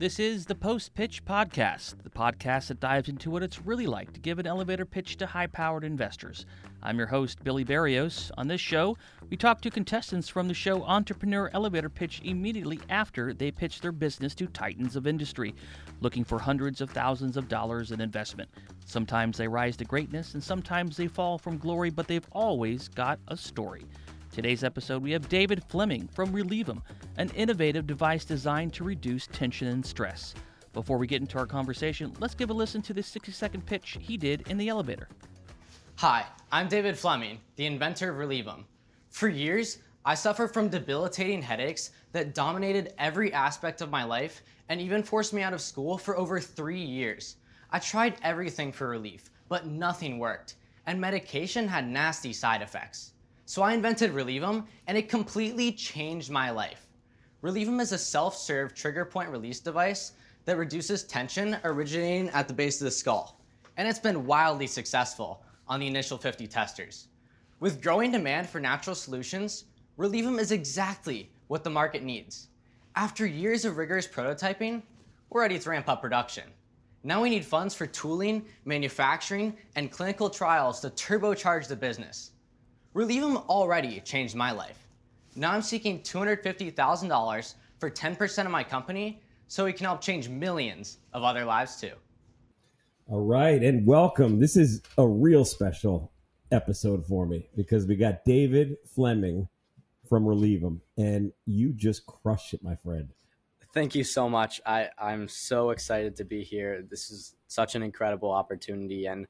This is the Post Pitch Podcast, the podcast that dives into what it's really like to give an elevator pitch to high powered investors. I'm your host, Billy Barrios. On this show, we talk to contestants from the show Entrepreneur Elevator Pitch immediately after they pitch their business to titans of industry, looking for hundreds of thousands of dollars in investment. Sometimes they rise to greatness, and sometimes they fall from glory, but they've always got a story. Today's episode, we have David Fleming from Releevum, an innovative device designed to reduce tension and stress. Before we get into our conversation, let's give a listen to the 60 second pitch he did in the elevator. Hi, I'm David Fleming, the inventor of Releevum. For years, I suffered from debilitating headaches that dominated every aspect of my life and even forced me out of school for over three years. I tried everything for relief, but nothing worked, and medication had nasty side effects. So I invented Releevum, and it completely changed my life. Releevum is a self-serve trigger point release device that reduces tension originating at the base of the skull. And it's been wildly successful on the initial 50 testers. With growing demand for natural solutions, Releevum is exactly what the market needs. After years of rigorous prototyping, we're ready to ramp up production. Now we need funds for tooling, manufacturing, and clinical trials to turbocharge the business. Releevum already changed my life. Now I'm seeking $250,000 for 10% of my company so we can help change millions of other lives too. All right, and welcome. This is a real special episode for me because we got David Fleming from Releevum, and you just crushed it, my friend. Thank you so much. I, I'm so excited to be here. This is such an incredible opportunity, and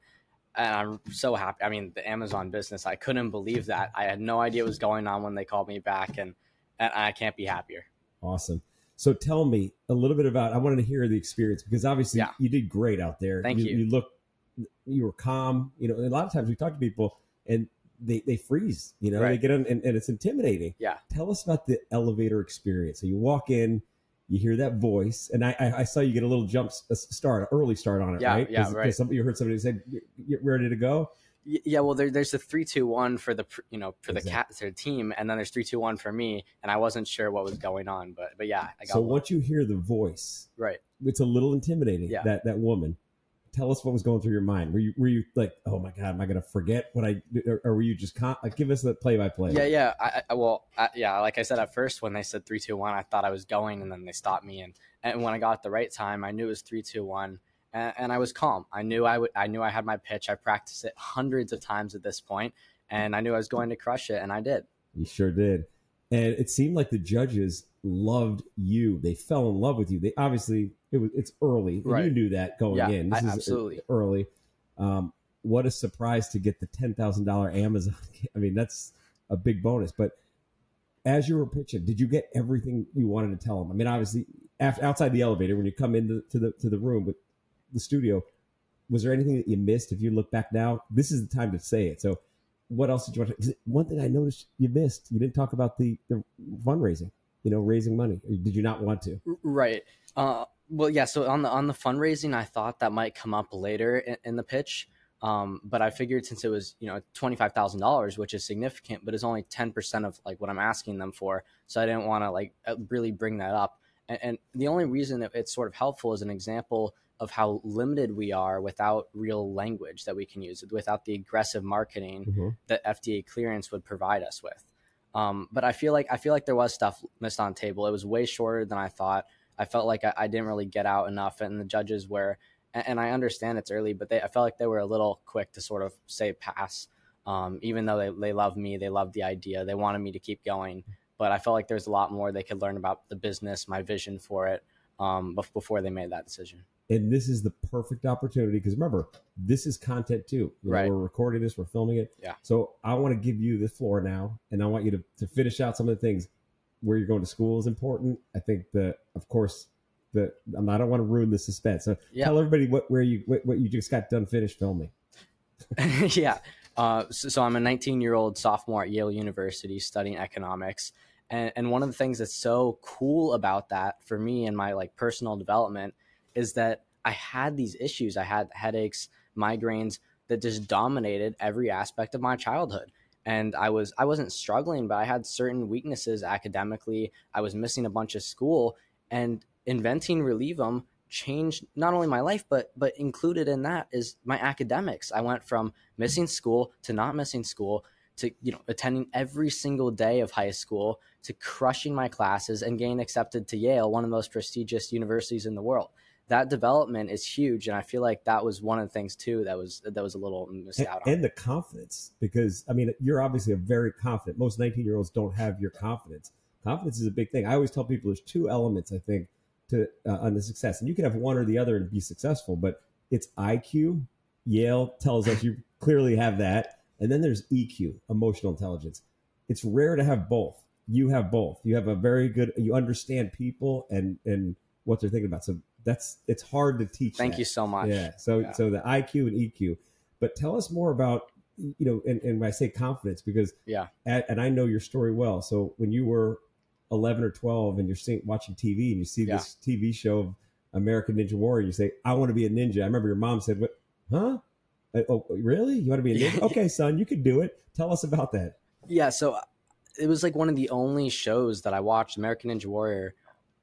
and I'm so happy. I mean, the Amazon business, I couldn't believe that. I had no idea what was going on when they called me back, and, and I can't be happier. Awesome. So tell me a little bit about. I wanted to hear the experience because obviously yeah. you did great out there. Thank you. You, you look, you were calm. You know, a lot of times we talk to people and they, they freeze. You know, right. they get on and, and it's intimidating. Yeah. Tell us about the elevator experience. So you walk in, you hear that voice, and I, I, I saw you get a little jump start, early start on it, yeah, right? Yeah, Cause, right. somebody, you heard somebody say, "Get ready to go." Yeah, well, there, there's a three, two, one for the you know for the cat for the team, and then there's three, two, one for me, and I wasn't sure what was going on, but but yeah, I got. So one. once you hear the voice, right, it's a little intimidating. Yeah. that that woman tell us what was going through your mind. Were you were you like, oh my god, am I going to forget what I? Or, or were you just con- like, give us the play by play? Yeah, yeah. I, I well, I, yeah. Like I said at first, when they said three, two, one, I thought I was going, and then they stopped me, and and when I got the right time, I knew it was three, two, one, and, and I was calm. I knew I would. I knew I had my pitch. I practiced it hundreds of times at this point, and I knew I was going to crush it, and I did. You sure did. And it seemed like the judges loved you. They fell in love with you. They obviously it was it's early. Right. You knew that going yeah, in. This I, is absolutely early. Um, what a surprise to get the ten thousand dollar Amazon. I mean, that's a big bonus. But as you were pitching, did you get everything you wanted to tell them? I mean, obviously, after, outside the elevator, when you come into to the to the room with the studio, was there anything that you missed? If you look back now, this is the time to say it. So, what else did you want to? One thing I noticed you missed, you didn't talk about the the fundraising you know, raising money? did you not want to? Right. Uh, well, yeah. So on the on the fundraising, I thought that might come up later in, in the pitch. Um, but I figured since it was you know twenty five thousand dollars, which is significant, but it's only ten percent of like what I'm asking them for, so I didn't want to like uh, really bring that up. And, and the only reason that it's sort of helpful is an example of how limited we are without real language that we can use, without the aggressive marketing mm-hmm. that FDA clearance would provide us with. Um, but I feel like I feel like there was stuff missed on table. It was way shorter than I thought. I felt like I, I didn't really get out enough, and the judges were. And, and, I understand it's early, but they I felt like they were a little quick to sort of say pass. Um, even though they they love me, they love the idea, they wanted me to keep going. But I felt like there's a lot more they could learn about the business, my vision for it, um, before they made that decision. And this is the perfect opportunity because remember this is content too. You know, right. we're recording this we're filming it. Yeah. So i want to give you the floor now and i want you to, to finish out some of the things. Where you're going to school is important. I think that of course the i don't want to ruin the suspense. So yeah. tell everybody what where you what, what you just got done finished filming. Yeah. Uh, so, so i'm a 19 year old sophomore at yale university studying economics and, and one of the things that's so cool about that for me and my like personal development is that I had these issues. I had headaches, migraines that just dominated every aspect of my childhood. And I was I wasn't struggling, but I had certain weaknesses academically. I was missing a bunch of school and inventing Releevum changed not only my life but but included in that is my academics. I went from missing school to not missing school to you know attending every single day of high school to crushing my classes and getting accepted to Yale, one of the most prestigious universities in the world. That development is huge, and I feel like that was one of the things too that was that was a little missed and, out on. and the confidence because i mean you're obviously a very confident most 19 year olds don't have your confidence. Confidence is a big thing. I always tell people there's two elements i think to uh, on the success and you can have one or the other and be successful but it's iq yale tells us you clearly have that and then there's eq emotional intelligence. It's rare to have both you have both you have a very good you understand people and and what they're thinking about so that's it's hard to teach Thank that. you so much. Yeah. So Yeah. so the IQ and EQ. But tell us more about you know, and, and when I say confidence, because Yeah. and, and I know your story well. So when you were eleven or twelve and you're seeing, watching TV and you see Yeah. this TV show of American Ninja Warrior, you say, "I want to be a ninja." I remember your mom said, "What? Huh? Uh, Oh, really? You want to be a ninja? Okay, son, you can do it. Tell us about that." Yeah, so it was like one of the only shows that I watched. American Ninja Warrior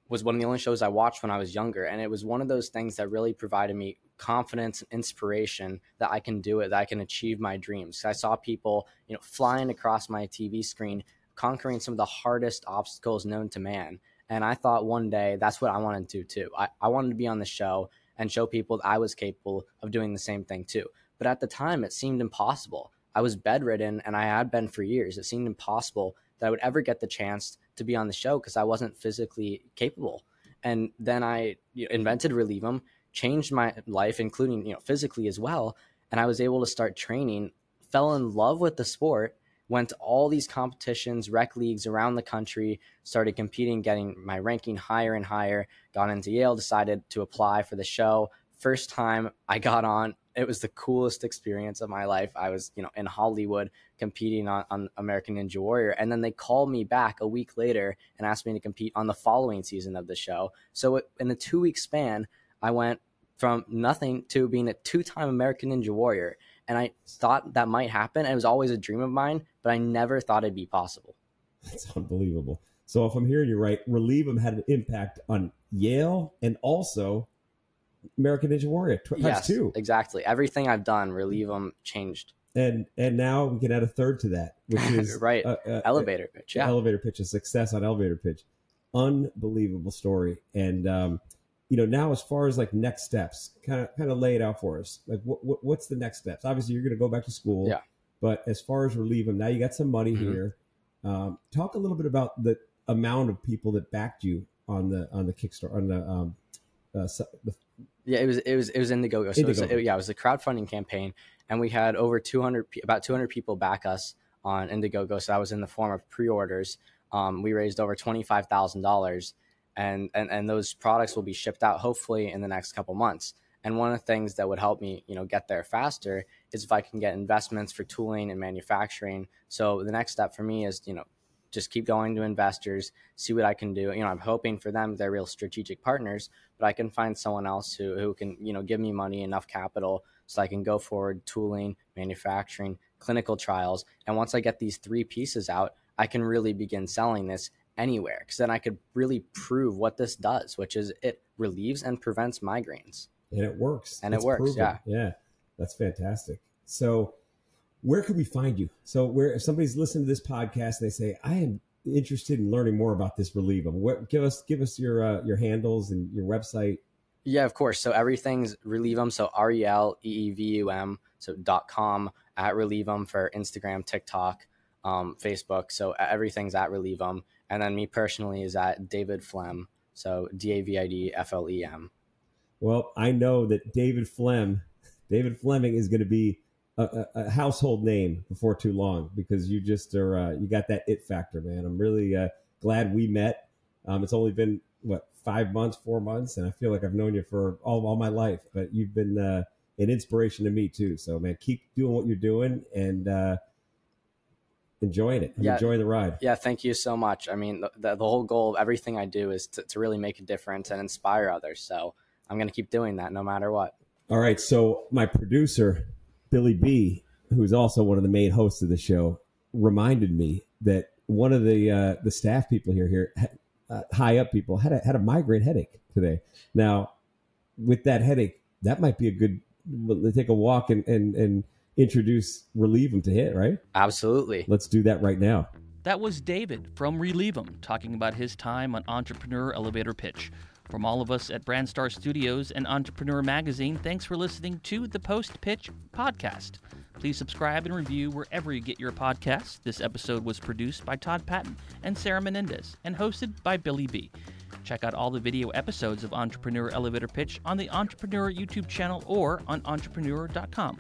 was one of the only shows I watched when I was younger, and it was one of those things that really provided me confidence and inspiration that I can do it, that I can achieve my dreams. I saw people, you know, flying across my TV screen, conquering some of the hardest obstacles known to man. And I thought one day that's what I wanted to do too. I, I wanted to be on the show and show people that I was capable of doing the same thing too. But at the time, it seemed impossible. I was bedridden and I had been for years. It seemed impossible that I would ever get the chance to be on the show because I wasn't physically capable. And then I invented Releevum, changed my life, including you know physically as well. And I was able to start training, fell in love with the sport, went to all these competitions, rec leagues around the country, started competing, getting my ranking higher and higher. Got into Yale, decided to apply for the show. First time I got on, it was the coolest experience of my life. I was, you know, in Hollywood competing on, on American Ninja Warrior. And then they called me back a week later and asked me to compete on the following season of the show. So it, in a two week span, I went from nothing to being a two time American Ninja Warrior. And I thought that might happen. It was always a dream of mine, but I never thought it'd be possible. That's unbelievable. So if I'm hearing you right, Releevum had an impact on Yale and also American Ninja Warrior tw- yes, two. exactly. Everything I've done, Releevum, changed. and and now we can add a third to that, which is Right. uh, uh, Elevator pitch. Yeah. elevator pitch, a success on elevator pitch. Unbelievable story, and um, you know now as far as like next steps, kind of kind of lay it out for us. Like what, what what's the next steps? Obviously, you're going to go back to school. Yeah. But as far as Releevum, now you got some money Mhm. here. Um, talk a little bit about the amount of people that backed you on the on the Kickstarter on the um, uh, the Yeah, it was it was it was Indiegogo. So It was, it- yeah, it was a crowdfunding campaign, and we had over 200 about 200 people back us on Indiegogo. So that was in the form of pre-orders. Um, we raised over twenty five thousand dollars, and and and those products will be shipped out hopefully in the next couple months. And one of the things that would help me, you know, get there faster is if I can get investments for tooling and manufacturing. So the next step for me is, you know, just keep going to investors, see what I can do. You know, I'm hoping for them they're real strategic partners, but I can find someone else who, who can, you know, give me money, enough capital so I can go forward tooling, manufacturing, clinical trials. And once I get these three pieces out, I can really begin selling this anywhere because then I could really prove what this does, which is it relieves and prevents migraines. and it works. And it works, yeah. yeah, that's fantastic. So, where can we find you? So, where if somebody's listening to this podcast and they say, "I am interested in learning more about this Releevum," what give us give us your uh, your handles and your website. Yeah, of course. So everything's Releevum. So R E L E E V U M. So dot com at Releevum for Instagram, TikTok, um, Facebook. So everything's at Releevum. And then me personally is at David Flem. So D A V I D F L E M. Well, I know that David Flem, David Fleming, is going to be a, a, household name before too long because you just are uh, you got that it factor, man. I'm really uh, glad we met. Um, it's only been what five months, four months, and I feel like I've known you for all, all my life. But you've been uh, an inspiration to me too. So, man, keep doing what you're doing and uh, enjoying it. I'm Yeah. enjoying the ride. Yeah, thank you so much. I mean, the, the, the whole goal of everything I do is to, to really make a difference and inspire others. So I'm going to keep doing that no matter what. All right. So my producer, Billy B, who's also one of the main hosts of the show, reminded me that one of the uh, the staff people here here uh, high up people had a had a migraine headache today. Now, with that headache, that might be a good take a walk and and and introduce Releevum to hit right. Absolutely. Let's do that right now. That was David from Releevum talking about his time on Entrepreneur Elevator Pitch. From all of us at Brandstar Studios and Entrepreneur Magazine, thanks for listening to the Post Pitch Podcast. Please subscribe and review wherever you get your podcasts. This episode was produced by Todd Patton and Sarah Menendez and hosted by Billy B. Check out all the video episodes of Entrepreneur Elevator Pitch on the Entrepreneur YouTube channel or on entrepreneur.com.